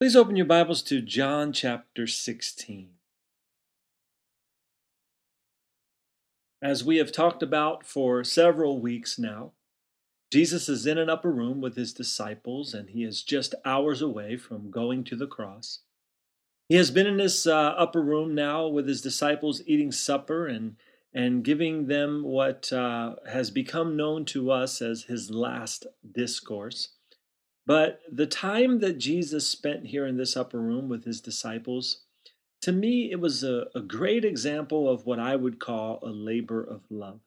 Please open your Bibles to John chapter 16. As we have talked about for several weeks now, Jesus is in an upper room with his disciples, and he is just hours away from going to the cross. He has been in this uh, upper room now with his disciples eating supper and, and giving them what uh, has become known to us as his last discourse. But the time that Jesus spent here in this upper room with his disciples, to me, it was a, a great example of what I would call a labor of love.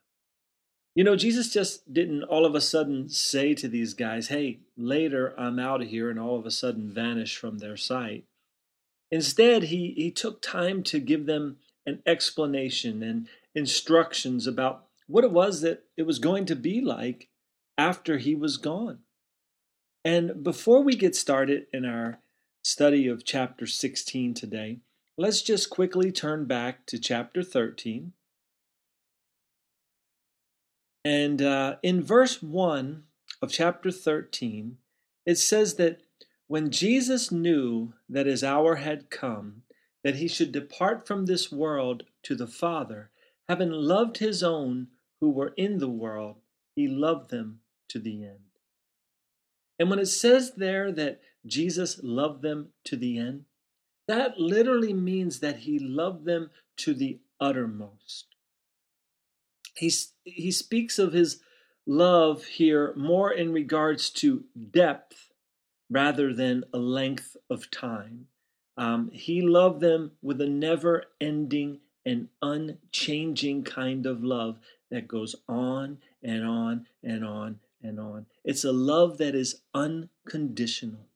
You know, Jesus just didn't all of a sudden say to these guys, hey, later I'm out of here, and all of a sudden vanish from their sight. Instead, he, he took time to give them an explanation and instructions about what it was that it was going to be like after he was gone. And before we get started in our study of chapter 16 today, let's just quickly turn back to chapter 13 and uh, in verse 1 of chapter 13, it says that when Jesus knew that his hour had come, that he should depart from this world to the Father, having loved his own who were in the world, he loved them to the end. And when it says there that Jesus loved them to the end, that literally means that he loved them to the uttermost he, he speaks of his love here more in regards to depth rather than a length of time. Um, he loved them with a never ending and unchanging kind of love that goes on and on and on and on. It's a love that is unconditional.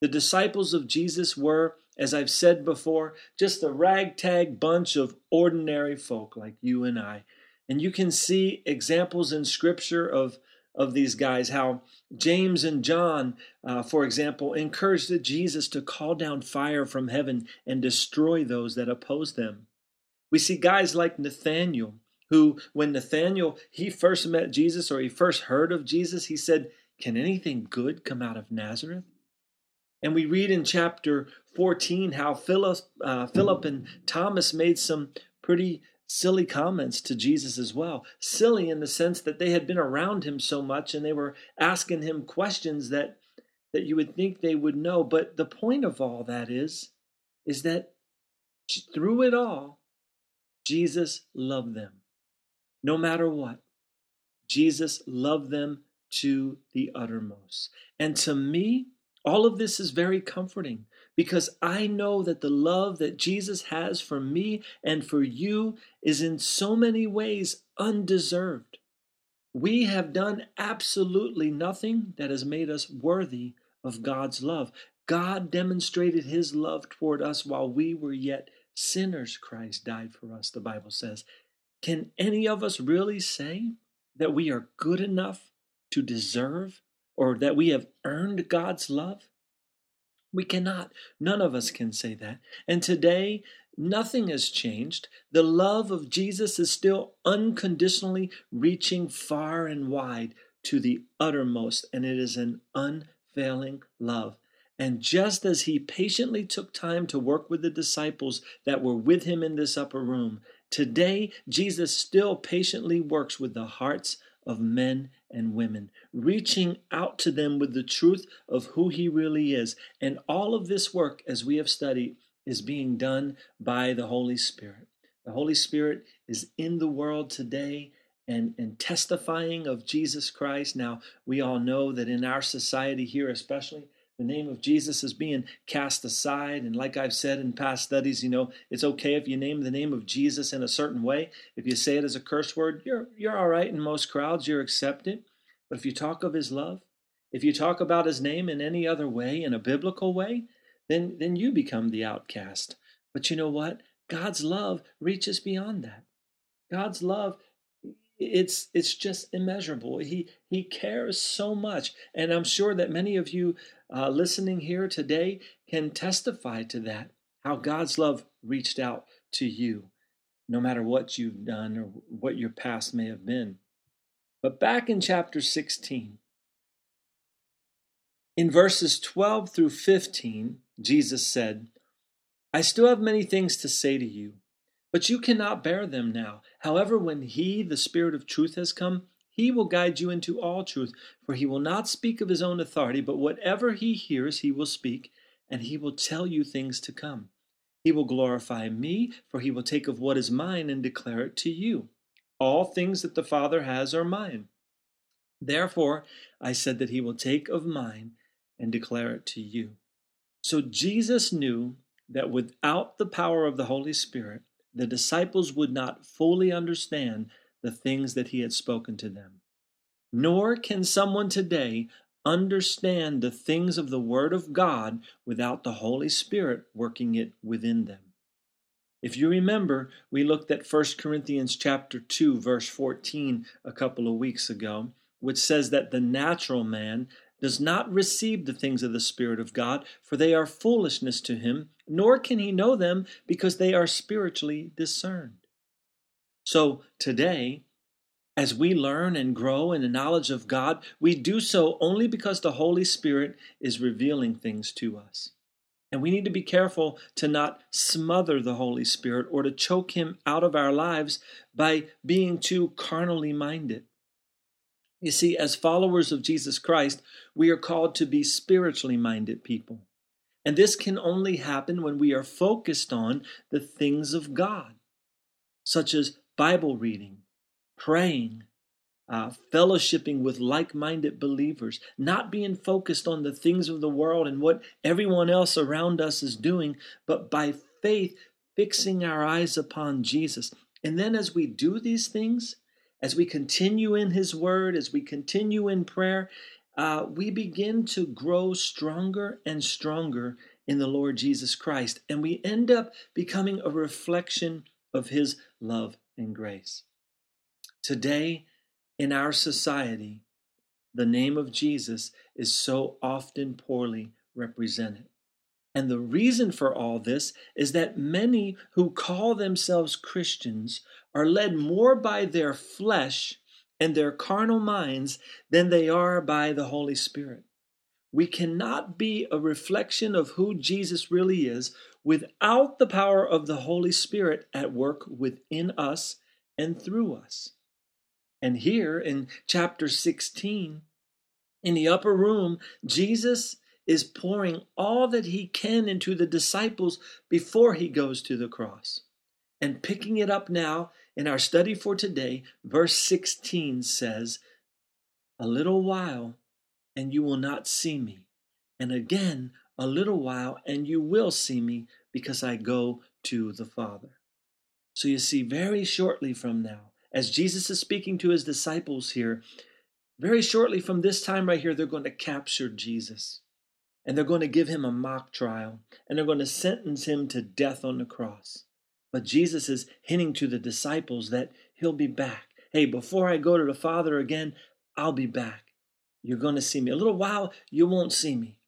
The disciples of Jesus were, as I've said before, just a ragtag bunch of ordinary folk like you and I and you can see examples in Scripture of, of these guys, how James and John, uh, for example, encouraged Jesus to call down fire from heaven and destroy those that oppose them. We see guys like Nathaniel, who, when Nathaniel he first met Jesus or he first heard of Jesus, he said, Can anything good come out of Nazareth? And we read in chapter 14 how Philip, uh, Philip and Thomas made some pretty silly comments to Jesus as well. Silly in the sense that they had been around him so much and they were asking him questions that that you would think they would know, but the point of all that is is that through it all Jesus loved them. No matter what. Jesus loved them to the uttermost. And to me, all of this is very comforting because I know that the love that Jesus has for me and for you is in so many ways undeserved. We have done absolutely nothing that has made us worthy of God's love. God demonstrated his love toward us while we were yet sinners. Christ died for us, the Bible says. Can any of us really say that we are good enough to deserve or that we have earned God's love? We cannot. None of us can say that. And today, nothing has changed. The love of Jesus is still unconditionally reaching far and wide to the uttermost, and it is an unfailing love. And just as he patiently took time to work with the disciples that were with him in this upper room, today Jesus still patiently works with the hearts of men and women, reaching out to them with the truth of who He really is. And all of this work, as we have studied, is being done by the Holy Spirit. The Holy Spirit is in the world today and, and testifying of Jesus Christ. Now, we all know that in our society here, especially, the name of Jesus is being cast aside. And like I've said in past studies, you know, it's okay if you name the name of Jesus in a certain way. If you say it as a curse word, you're, you're all right in most crowds, you're accepted. But if you talk of his love, if you talk about his name in any other way, in a biblical way, then, then you become the outcast. But you know what? God's love reaches beyond that. God's love it's it's just immeasurable he he cares so much and i'm sure that many of you uh, listening here today can testify to that how god's love reached out to you no matter what you've done or what your past may have been but back in chapter 16 in verses 12 through 15 Jesus said, I still have many things to say to you, but you cannot bear them now. However, when He, the Spirit of truth, has come, He will guide you into all truth, for He will not speak of His own authority, but whatever He hears, He will speak, and He will tell you things to come. He will glorify me, for He will take of what is mine and declare it to you. All things that the Father has are mine. Therefore, I said that He will take of mine and declare it to you. So Jesus knew that without the power of the Holy Spirit, the disciples would not fully understand the things that he had spoken to them. Nor can someone today understand the things of the Word of God without the Holy Spirit working it within them. If you remember, we looked at 1 Corinthians chapter 2 verse 14 a couple of weeks ago, which says that the natural man does not receive the things of the Spirit of God, for they are foolishness to him, nor can he know them because they are spiritually discerned. So today, as we learn and grow in the knowledge of God, we do so only because the Holy Spirit is revealing things to us. And we need to be careful to not smother the Holy Spirit or to choke him out of our lives by being too carnally minded. You see, as followers of Jesus Christ, we are called to be spiritually minded people. And this can only happen when we are focused on the things of God, such as Bible reading, praying, uh, fellowshipping with like minded believers, not being focused on the things of the world and what everyone else around us is doing, but by faith fixing our eyes upon Jesus. And then as we do these things, as we continue in His Word, as we continue in prayer, uh, we begin to grow stronger and stronger in the Lord Jesus Christ, and we end up becoming a reflection of His love and grace. Today, in our society, the name of Jesus is so often poorly represented. And the reason for all this is that many who call themselves Christians are led more by their flesh and their carnal minds than they are by the Holy Spirit. We cannot be a reflection of who Jesus really is without the power of the Holy Spirit at work within us and through us. And here in chapter 16, in the upper room, Jesus is pouring all that he can into the disciples before he goes to the cross. And picking it up now in our study for today, verse 16 says, A little while, and you will not see me. And again, a little while, and you will see me, because I go to the Father. So you see, very shortly from now, as Jesus is speaking to his disciples here, very shortly from this time right here, they're going to capture Jesus and they're going to give him a mock trial, and they're going to sentence him to death on the cross. But Jesus is hinting to the disciples that he'll be back. Hey, before I go to the Father again, I'll be back. You're going to see me. A little while, you won't see me.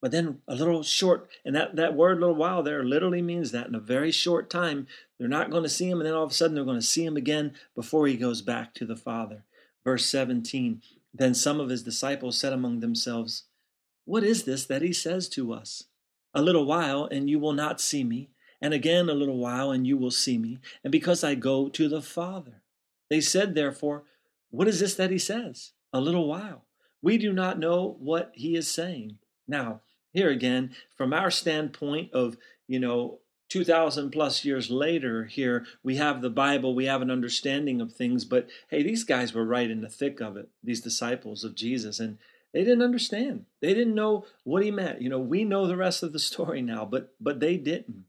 But then a little short, and that, that word little while there literally means that in a very short time, they're not going to see him, and then all of a sudden they're going to see him again before he goes back to the Father. Verse 17 Then some of his disciples said among themselves, what is this that he says to us? A little while, and you will not see me, and again a little while, and you will see me, and because I go to the Father. They said, therefore, What is this that he says? A little while. We do not know what he is saying. Now, here again, from our standpoint of, you know, 2000 plus years later here we have the bible we have an understanding of things but hey these guys were right in the thick of it these disciples of jesus and they didn't understand. They didn't know what he meant. You know, we know the rest of the story now, but but they didn't.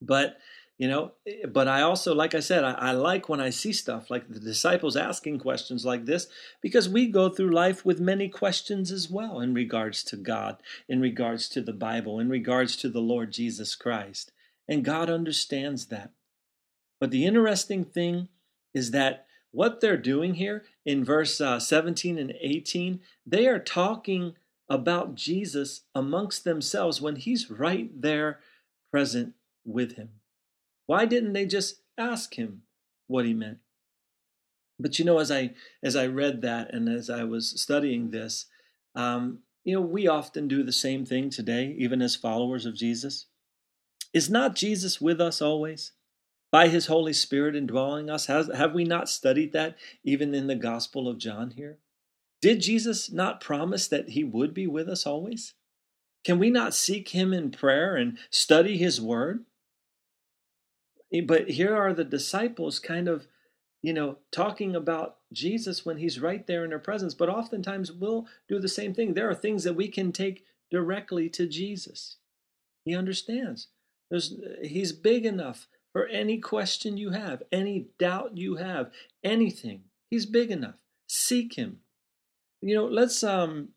But you know, eh, but I also, like I said, I, I, like when I see stuff like the disciples asking questions like this because we go through life with many questions as well in regards to God, in regards to the Bible, in regards to the Lord Jesus Christ. And God understands that. But the interesting thing is that what they're doing here in verse uh, 17 and 18, they are talking about Jesus amongst themselves when he's right there present with him. Why didn't they just ask him what he meant? But you know, as I as I read that and as I was studying this, um, you know, we often do the same thing today, even as followers of Jesus. Is not Jesus with us always? By his Holy Spirit indwelling us? Has, have we not studied that even in the Gospel of John here? Did Jesus not promise that he would be with us always? Can we not seek him in prayer and study his word? But here are the disciples kind of, you know, talking about Jesus when he's right there in their presence. But oftentimes we'll do the same thing. There are things that we can take directly to Jesus. He understands. There's, he's big enough for any question you have, any doubt you have, anything. He's big enough. Seek him. You know, let's um,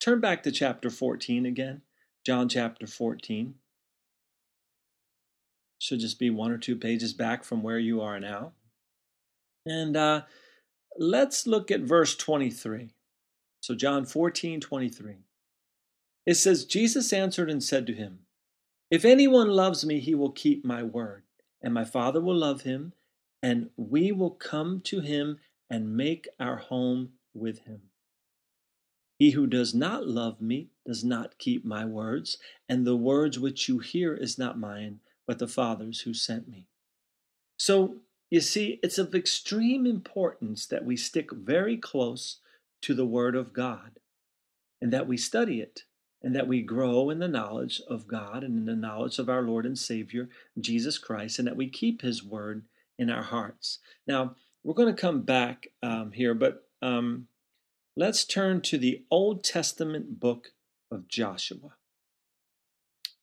turn back to chapter 14 again. John chapter 14. Should just be one or two pages back from where you are now. And uh, let's look at verse 23. So, John 14, 23. It says, Jesus answered and said to him, If anyone loves me, he will keep my word, and my Father will love him, and we will come to him and make our home with him. He who does not love me does not keep my words, and the words which you hear is not mine, but the Father's who sent me. So, you see, it's of extreme importance that we stick very close to the Word of God and that we study it and that we grow in the knowledge of God and in the knowledge of our Lord and Savior, Jesus Christ, and that we keep His Word in our hearts. Now, we're going to come back um, here, but um, let's turn to the Old Testament book of Joshua.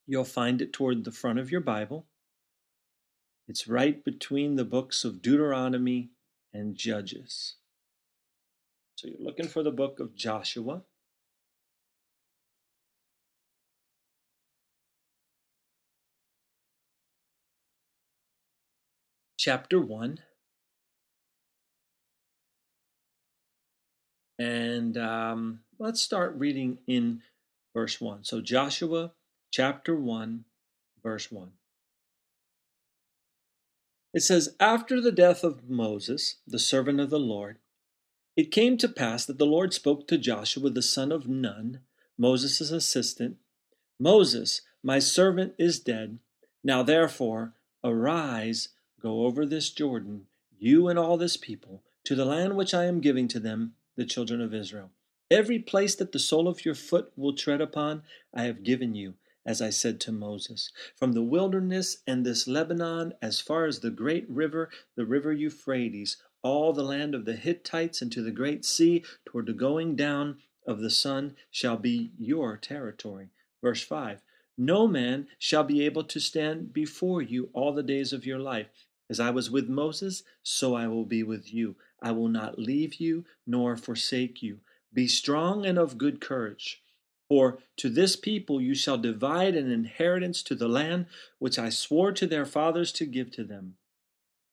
You'll find it toward the front of your Bible. It's right between the books of Deuteronomy and Judges. So you're looking for the book of Joshua. Chapter 1. And um, let's start reading in verse 1. So, Joshua chapter 1, verse 1. It says, After the death of Moses, the servant of the Lord, it came to pass that the Lord spoke to Joshua the son of Nun, Moses' assistant Moses, my servant is dead. Now therefore, arise, go over this Jordan, you and all this people, to the land which I am giving to them, the children of Israel. Every place that the sole of your foot will tread upon, I have given you as I said to Moses. From the wilderness and this Lebanon, as far as the great river, the river Euphrates, all the land of the Hittites, and to the great sea, toward the going down of the sun, shall be your territory. Verse 5 No man shall be able to stand before you all the days of your life. As I was with Moses, so I will be with you. I will not leave you nor forsake you. Be strong and of good courage. For to this people you shall divide an inheritance to the land which I swore to their fathers to give to them.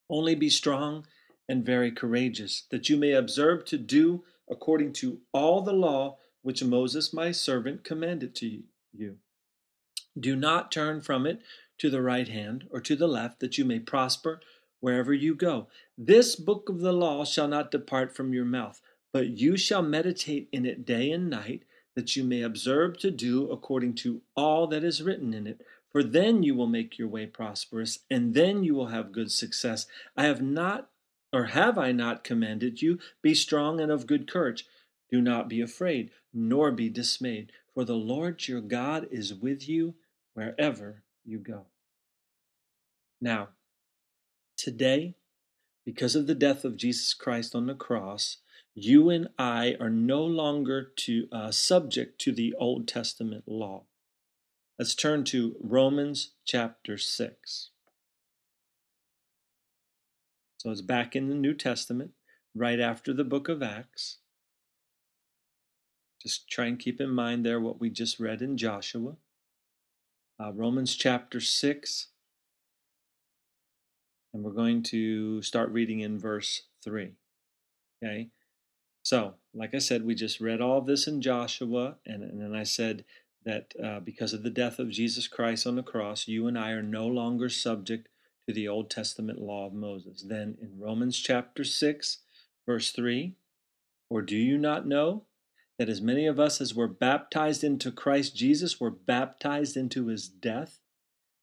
Only be strong and very courageous, that you may observe to do according to all the law which Moses my servant commanded to you. Do not turn from it to the right hand or to the left, that you may prosper wherever you go. This book of the law shall not depart from your mouth, but you shall meditate in it day and night that you may observe to do according to all that is written in it. For then you will make your way prosperous, and then you will have good success. I have not, or have I not commanded you? Be strong and of good courage. Do not be afraid, nor be dismayed, for the Lord your God is with you wherever you go. Now, today, because of the death of Jesus Christ on the cross, you and I are no longer to uh, subject to the Old Testament law. Let's turn to Romans chapter 6. So it's back in the New Testament, right after the book of Acts. Just try and keep in mind there what we just read in Joshua. Uh, Romans chapter 6. And we're going to start reading in verse 3. Okay? So, like I said, we just read all of this in Joshua, and, and then I said that uh, because of the death of Jesus Christ on the cross, you and I are no longer subject to the Old Testament law of Moses. Then in Romans chapter 6, verse 3, or do you not know that as many of us as were baptized into Christ Jesus were baptized into his death.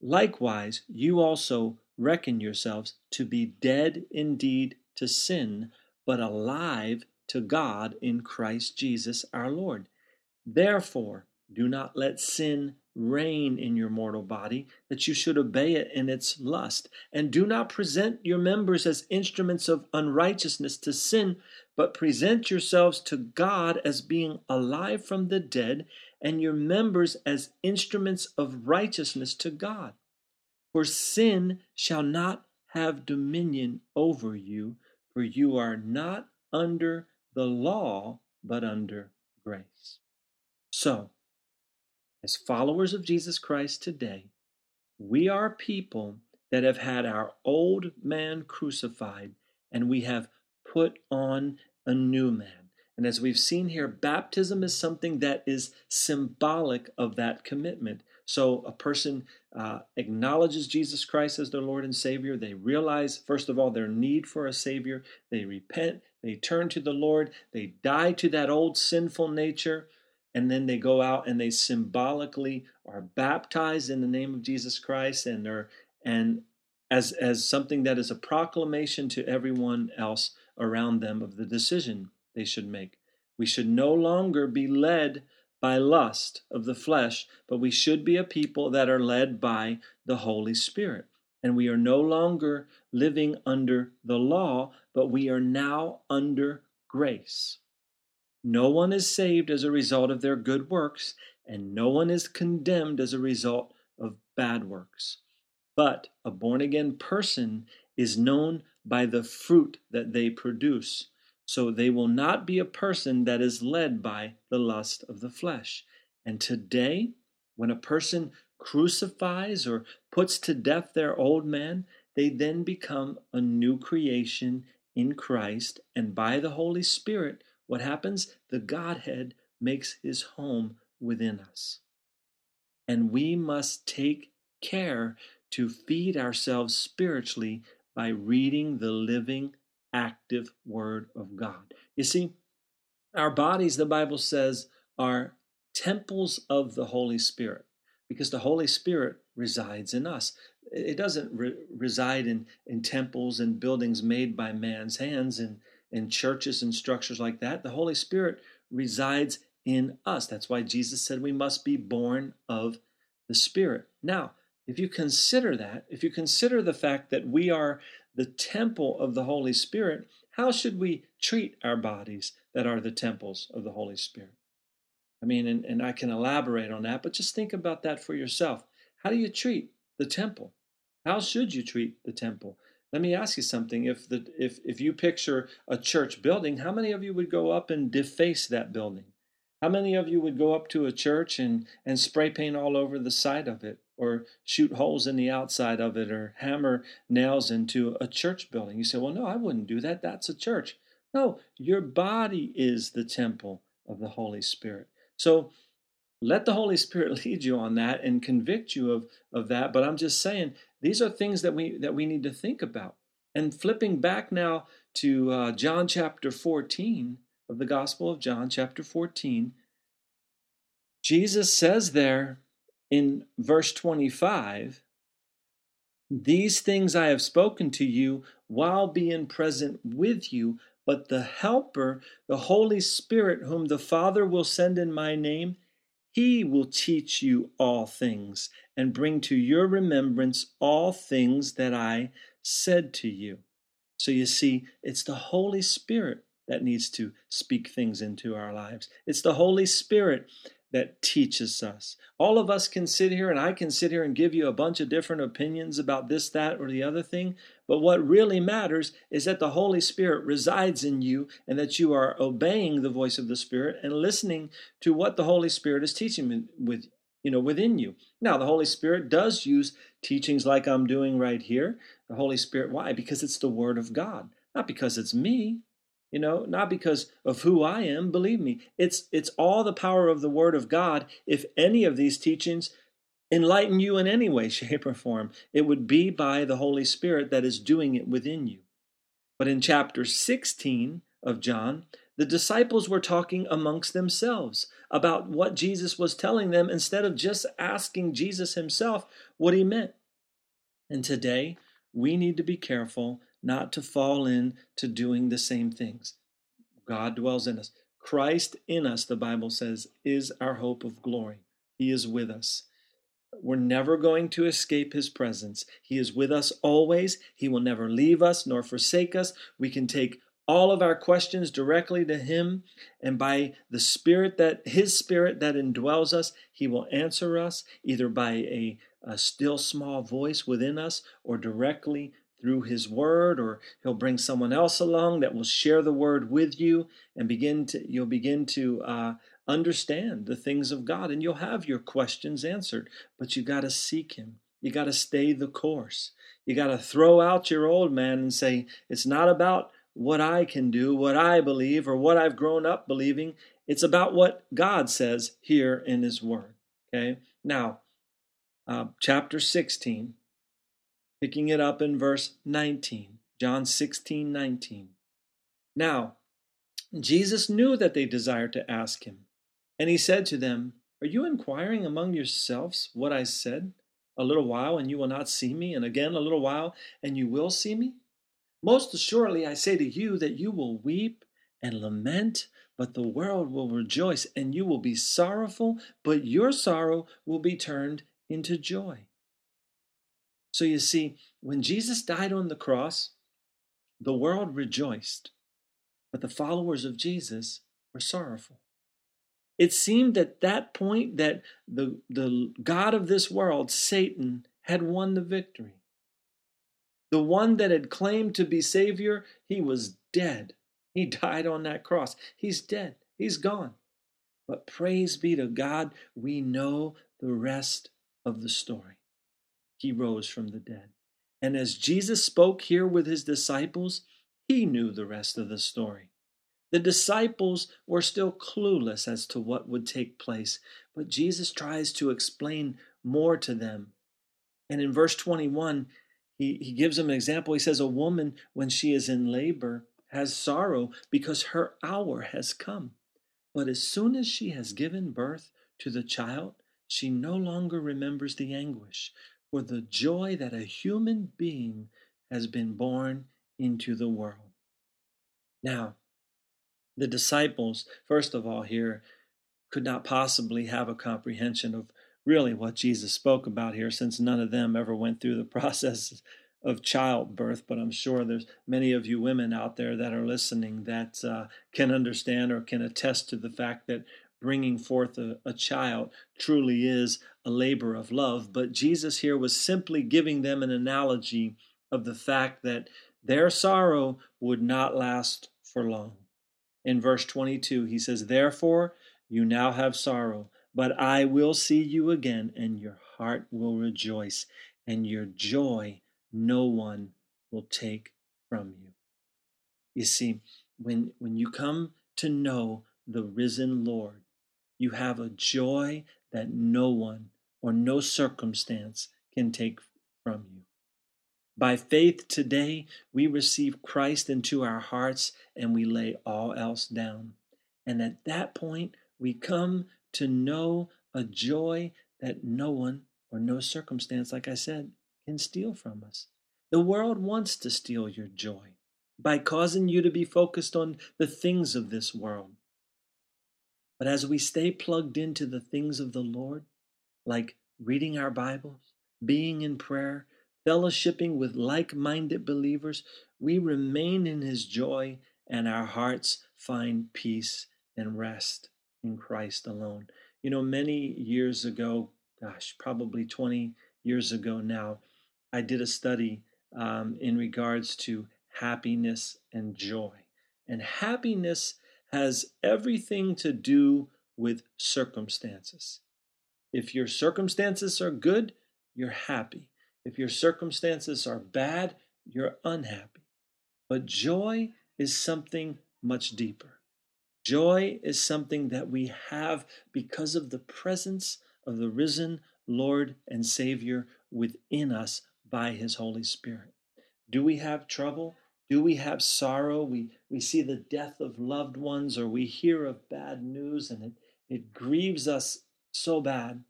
Likewise, you also reckon yourselves to be dead indeed to sin, but alive to God in Christ Jesus our Lord. Therefore, do not let sin reign in your mortal body, that you should obey it in its lust. And do not present your members as instruments of unrighteousness to sin, but present yourselves to God as being alive from the dead, and your members as instruments of righteousness to God. For sin shall not have dominion over you, for you are not under the law, but under grace. So, as followers of Jesus Christ today, we are people that have had our old man crucified and we have put on a new man. And as we've seen here, baptism is something that is symbolic of that commitment. So a person uh, acknowledges Jesus Christ as their Lord and Savior. They realize, first of all, their need for a Savior. They repent. They turn to the Lord. They die to that old sinful nature and then they go out and they symbolically are baptized in the name of Jesus Christ and are and as as something that is a proclamation to everyone else around them of the decision they should make. We should no longer be led by lust of the flesh, but we should be a people that are led by the Holy Spirit. And we are no longer living under the law, but we are now under grace. No one is saved as a result of their good works, and no one is condemned as a result of bad works. But a born again person is known by the fruit that they produce. So they will not be a person that is led by the lust of the flesh. And today, when a person crucifies or puts to death their old man, they then become a new creation in Christ, and by the Holy Spirit what happens? The Godhead makes his home within us. And we must take care to feed ourselves spiritually by reading the living, active Word of God. You see, our bodies, the Bible says, are temples of the Holy Spirit because the Holy Spirit resides in us. It doesn't re- reside in, in temples and buildings made by man's hands and in churches and structures like that. The Holy Spirit resides in us. That's why Jesus said we must be born of the Spirit. Now, if you consider that, if you consider the fact that we are the temple of the Holy Spirit, how should we treat our bodies that are the temples of the Holy Spirit? I mean, and, and I can elaborate on that, but just think about that for yourself. How do you treat the temple? How should you treat the temple? Let me ask you something. If the if if you picture a church building, how many of you would go up and deface that building? How many of you would go up to a church and, and spray paint all over the side of it, or shoot holes in the outside of it, or hammer nails into a church building? You say, Well, no, I wouldn't do that. That's a church. No, your body is the temple of the Holy Spirit. So let the Holy Spirit lead you on that and convict you of, of that. But I'm just saying, these are things that we that we need to think about. And flipping back now to uh, John chapter 14 of the Gospel of John, chapter 14, Jesus says there in verse 25, These things I have spoken to you while being present with you, but the Helper, the Holy Spirit, whom the Father will send in my name, He will teach you all things and bring to your remembrance all things that I said to you. So you see, it's the Holy Spirit that needs to speak things into our lives. It's the Holy Spirit that teaches us. All of us can sit here and I can sit here and give you a bunch of different opinions about this, that, or the other thing. But what really matters is that the Holy Spirit resides in you and that you are obeying the voice of the Spirit and listening to what the Holy Spirit is teaching with you know within you. Now the Holy Spirit does use teachings like I'm doing right here. The Holy Spirit why? Because it's the word of God, not because it's me you know not because of who i am believe me. It's it's all the power of the word of god. If any of these teachings enlighten you in any way shape or form it would be by the holy spirit that is doing it within you. But in chapter 16 of john the disciples were talking amongst themselves about what jesus was telling them instead of just asking jesus himself what he meant. And today we need to be careful not to fall into doing the same things. God dwells in us. Christ in us, the Bible says, is our hope of glory. He is with us. We're never going to escape his presence. He is with us always. He will never leave us nor forsake us. We can take all of our questions directly to him and by the spirit that his spirit that indwells us he will answer us either by a, a still small voice within us or directly through his word or he'll bring someone else along that will share the word with you and begin to you'll begin to uh, understand the things of god and you'll have your questions answered. But you got to seek him. You got to stay the course. You got to throw out your old man and say it's not about what i can do what i believe or what i've grown up believing. It's about what god says here in his word. Okay? Now uh, chapter 16 picking it up in verse 19, John 16, 19. Now, Jesus knew that they desired to ask him, and he said to them, Are you inquiring among yourselves what I said? A little while, and you will not see me, and again a little while, and you will see me? Most assuredly, I say to you that you will weep and lament, but the world will rejoice, and you will be sorrowful, but your sorrow will be turned into joy. So you see, when Jesus died on the cross, the world rejoiced, but the followers of Jesus were sorrowful. It seemed at that point that the, the God of this world, Satan, had won the victory. The one that had claimed to be Savior, he was dead. He died on that cross. He's dead. He's gone. But praise be to God, we know the rest of the story he rose from the dead. And as Jesus spoke here with his disciples, he knew the rest of the story. The disciples were still clueless as to what would take place, but Jesus tries to explain more to them. And in verse 21, he, he gives them an example. He says, A woman, when she is in labor, has sorrow because her hour has come. But as soon as she has given birth to the child, she no longer remembers the anguish for the joy that a human being has been born into the world. Now, the disciples, first of all, here could not possibly have a comprehension of really what Jesus spoke about here, since none of them ever went through the process of childbirth. But I'm sure there's many of you women out there that are listening that uh, can understand or can attest to the fact that bringing forth a, a child truly is a labor of love. But Jesus here was simply giving them an analogy of the fact that their sorrow would not last for long. In verse 22, he says, Therefore you now have sorrow, but I will see you again, and your heart will rejoice, and your joy no one will take from you. You see, when, when you come to know the risen Lord, you have a joy that no one or no circumstance can take from you. By faith today, we receive Christ into our hearts and we lay all else down. And at that point, we come to know a joy that no one or no circumstance, like I said, can steal from us. The world wants to steal your joy by causing you to be focused on the things of this world. But as we stay plugged into the things of the Lord, like reading our Bibles, being in prayer, fellowshipping with like minded believers, we remain in His joy and our hearts find peace and rest in Christ alone. You know, many years ago, gosh, probably 20 years ago now, I did a study um, in regards to happiness and joy. And happiness has everything to do with circumstances. If your circumstances are good, you're happy. If your circumstances are bad, you're unhappy. But joy is something much deeper. Joy is something that we have because of the presence of the risen Lord and Savior within us by His Holy Spirit. Do we have trouble? Do we have sorrow? We, we see the death of loved ones or we hear of bad news and it, it grieves us so bad.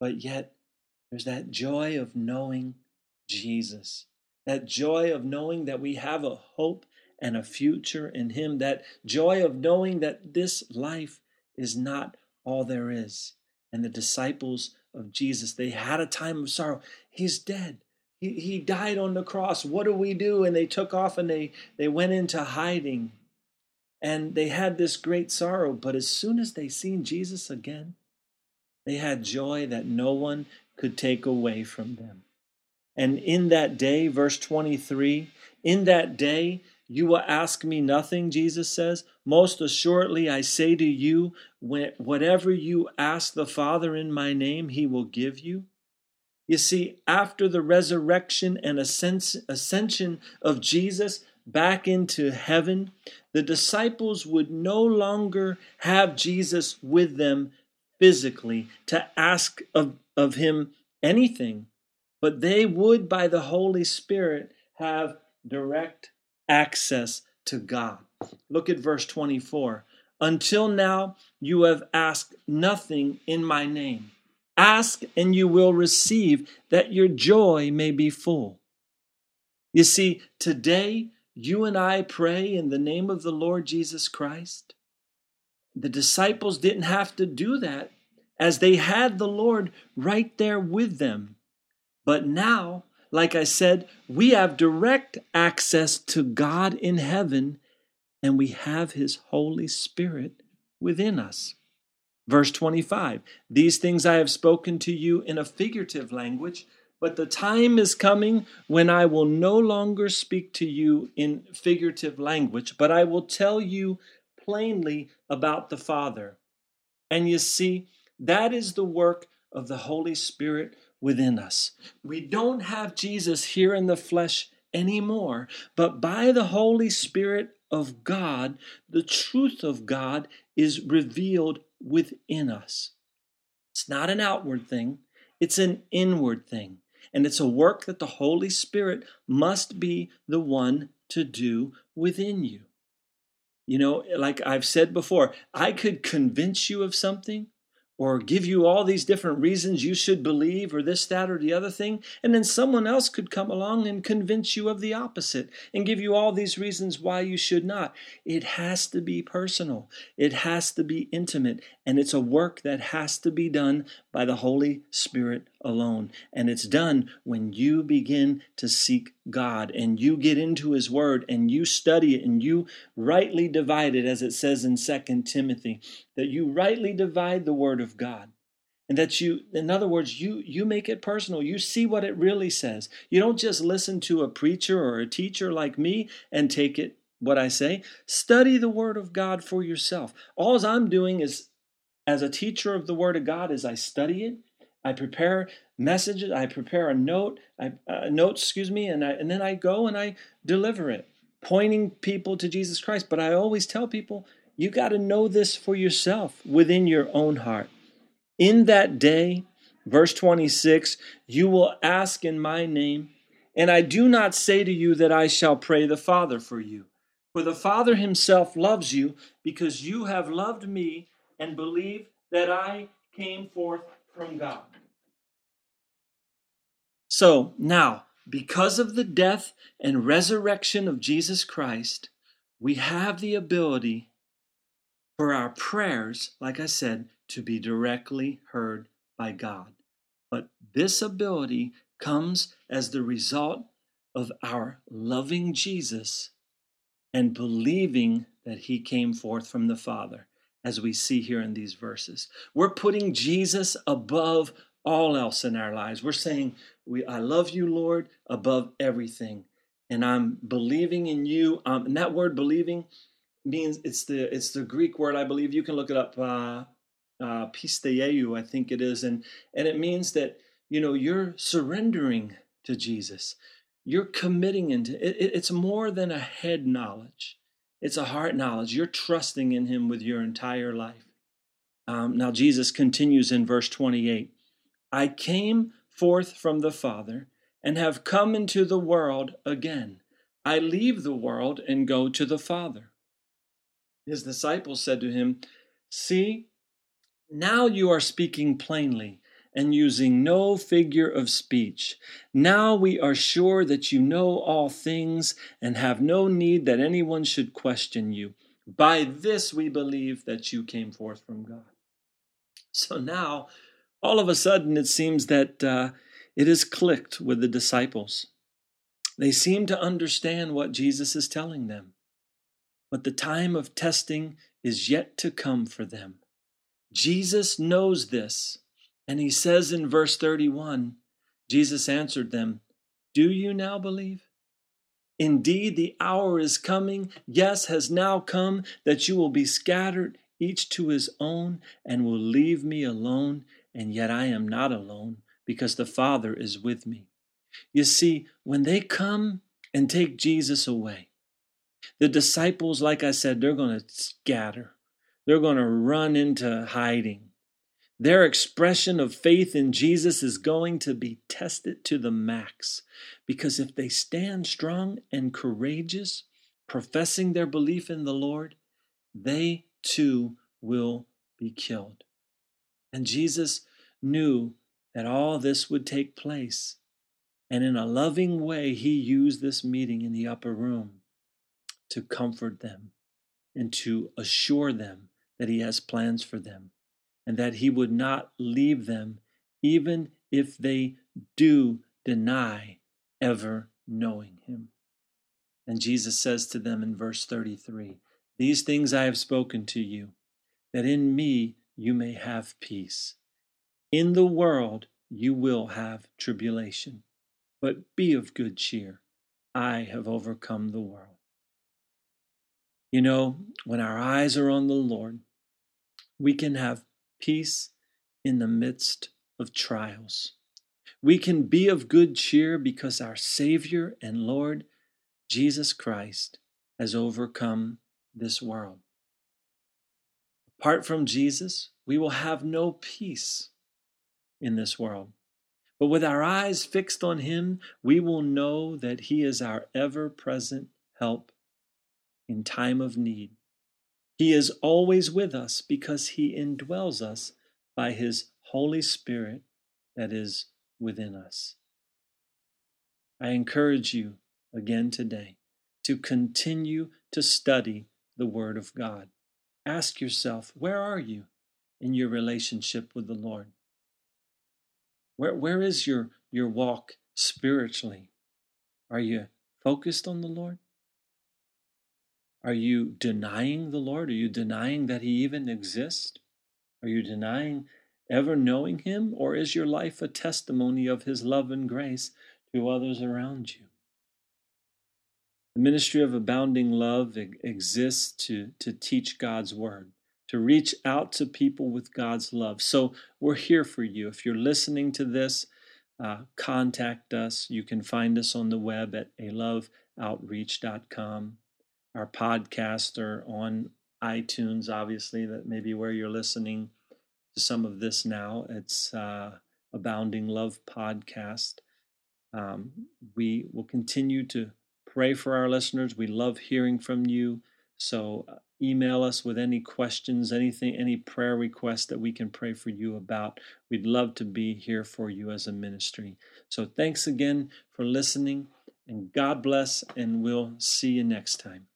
But yet, there's that joy of knowing Jesus, that joy of knowing that we have a hope and a future in Him, that joy of knowing that this life is not all there is. And the disciples of Jesus, they had a time of sorrow. He's dead. He, he died on the cross. What do we do? And they took off and they, they went into hiding. And they had this great sorrow. But as soon as they seen Jesus again, they had joy that no one could take away from them. And in that day, verse 23, in that day, you will ask me nothing, Jesus says. Most assuredly, I say to you, whatever you ask the Father in my name, he will give you. You see, after the resurrection and ascension of Jesus back into heaven, the disciples would no longer have Jesus with them physically to ask of, of him anything, but they would, by the Holy Spirit, have direct access to God. Look at verse 24. Until now, you have asked nothing in my name. Ask and you will receive, that your joy may be full. You see, today you and I pray in the name of the Lord Jesus Christ. The disciples didn't have to do that as they had the Lord right there with them. But now, like I said, we have direct access to God in heaven and we have His Holy Spirit within us. Verse 25 These things I have spoken to you in a figurative language, but the time is coming when I will no longer speak to you in figurative language, but I will tell you plainly about the Father. And you see, that is the work of the Holy Spirit within us. We don't have Jesus here in the flesh anymore, but by the Holy Spirit of God, the truth of God is revealed within us. It's not an outward thing, it's an inward thing. And it's a work that the Holy Spirit must be the one to do within you. You know, like I've said before, I could convince you of something, or give you all these different reasons you should believe or this, that, or the other thing. And then someone else could come along and convince you of the opposite and give you all these reasons why you should not. It has to be personal, it has to be intimate, and it's a work that has to be done by the Holy Spirit alone. And it's done when you begin to seek God and you get into His Word and you study it and you rightly divide it, as it says in Second Timothy, that you rightly divide the Word of God. And that you, in other words, you, you make it personal. You see what it really says. You don't just listen to a preacher or a teacher like me and take it what I say. Study the Word of God for yourself. All I'm doing is, as a teacher of the Word of God, is I study it I prepare messages. I prepare a note, I, uh, excuse me, and I, and then I go and I deliver it, pointing people to Jesus Christ. But I always tell people, you got to know this for yourself within your own heart. In that day, verse 26, you will ask in my name, and I do not say to you that I shall pray the Father for you. For the Father himself loves you because you have loved me and believe that I came forth from God. So now, because of the death and resurrection of Jesus Christ, we have the ability for our prayers, like I said, to be directly heard by God. But this ability comes as the result of our loving Jesus and believing that he came forth from the Father, as we see here in these verses. We're putting Jesus above all else in our lives. We're saying, we, I love you, Lord, above everything. And I'm believing in you. Um, and that word believing means it's the it's the Greek word, I believe. You can look it up, uh, uh, I think it is. And, and it means that, you know, you're surrendering to Jesus. You're committing into it, it's more than a head knowledge. It's a heart knowledge. You're trusting in him with your entire life. Um, now, Jesus continues in verse 28 I came forth from the Father and have come into the world again. I leave the world and go to the Father. His disciples said to him, See, now you are speaking plainly and using no figure of speech. Now we are sure that you know all things and have no need that anyone should question you. By this we believe that you came forth from God. So now, all of a sudden, it seems that uh, it is clicked with the disciples. They seem to understand what Jesus is telling them. But the time of testing is yet to come for them. Jesus knows this and he says in verse 31 Jesus answered them, Do you now believe? Indeed, the hour is coming, yes, has now come, that you will be scattered, each to his own, and will leave me alone. And yet I am not alone, because the Father is with me. You see, when they come and take Jesus away, the disciples, like I said, they're going to scatter. They're going to run into hiding. Their expression of faith in Jesus is going to be tested to the max. Because if they stand strong and courageous, professing their belief in the Lord, they too will be killed. And Jesus knew that all this would take place. And in a loving way, he used this meeting in the upper room to comfort them and to assure them that he has plans for them and that he would not leave them even if they do deny ever knowing him. And Jesus says to them in verse 33 These things I have spoken to you, that in me you may have peace. In the world you will have tribulation, but be of good cheer. I have overcome the world. You know, when our eyes are on the Lord, we can have peace in the midst of trials. We can be of good cheer because our Savior and Lord, Jesus Christ, has overcome this world. Apart from Jesus, we will have no peace in this world. But with our eyes fixed on Him, we will know that He is our ever present help in time of need. He is always with us because He indwells us by His Holy Spirit that is within us. I encourage you again today to continue to study the Word of God. Ask yourself, where are you in your relationship with the Lord? Where, where is your, your walk spiritually? Are you focused on the Lord? Are you denying the Lord? Are you denying that He even exists? Are you denying ever knowing Him? Or is your life a testimony of His love and grace to others around you? The ministry of abounding love exists to, to teach God's word, to reach out to people with God's love. So we're here for you. If you're listening to this, uh, contact us. You can find us on the web at aloveoutreach.com our podcast or on iTunes, obviously, that may be where you're listening to some of this now. It's uh, Abounding Love Podcast. Um, we will continue to pray for our listeners. We love hearing from you. So uh, email us with any questions, anything, any prayer requests that we can pray for you about. We'd love to be here for you as a ministry. So thanks again for listening, and God bless, and we'll see you next time.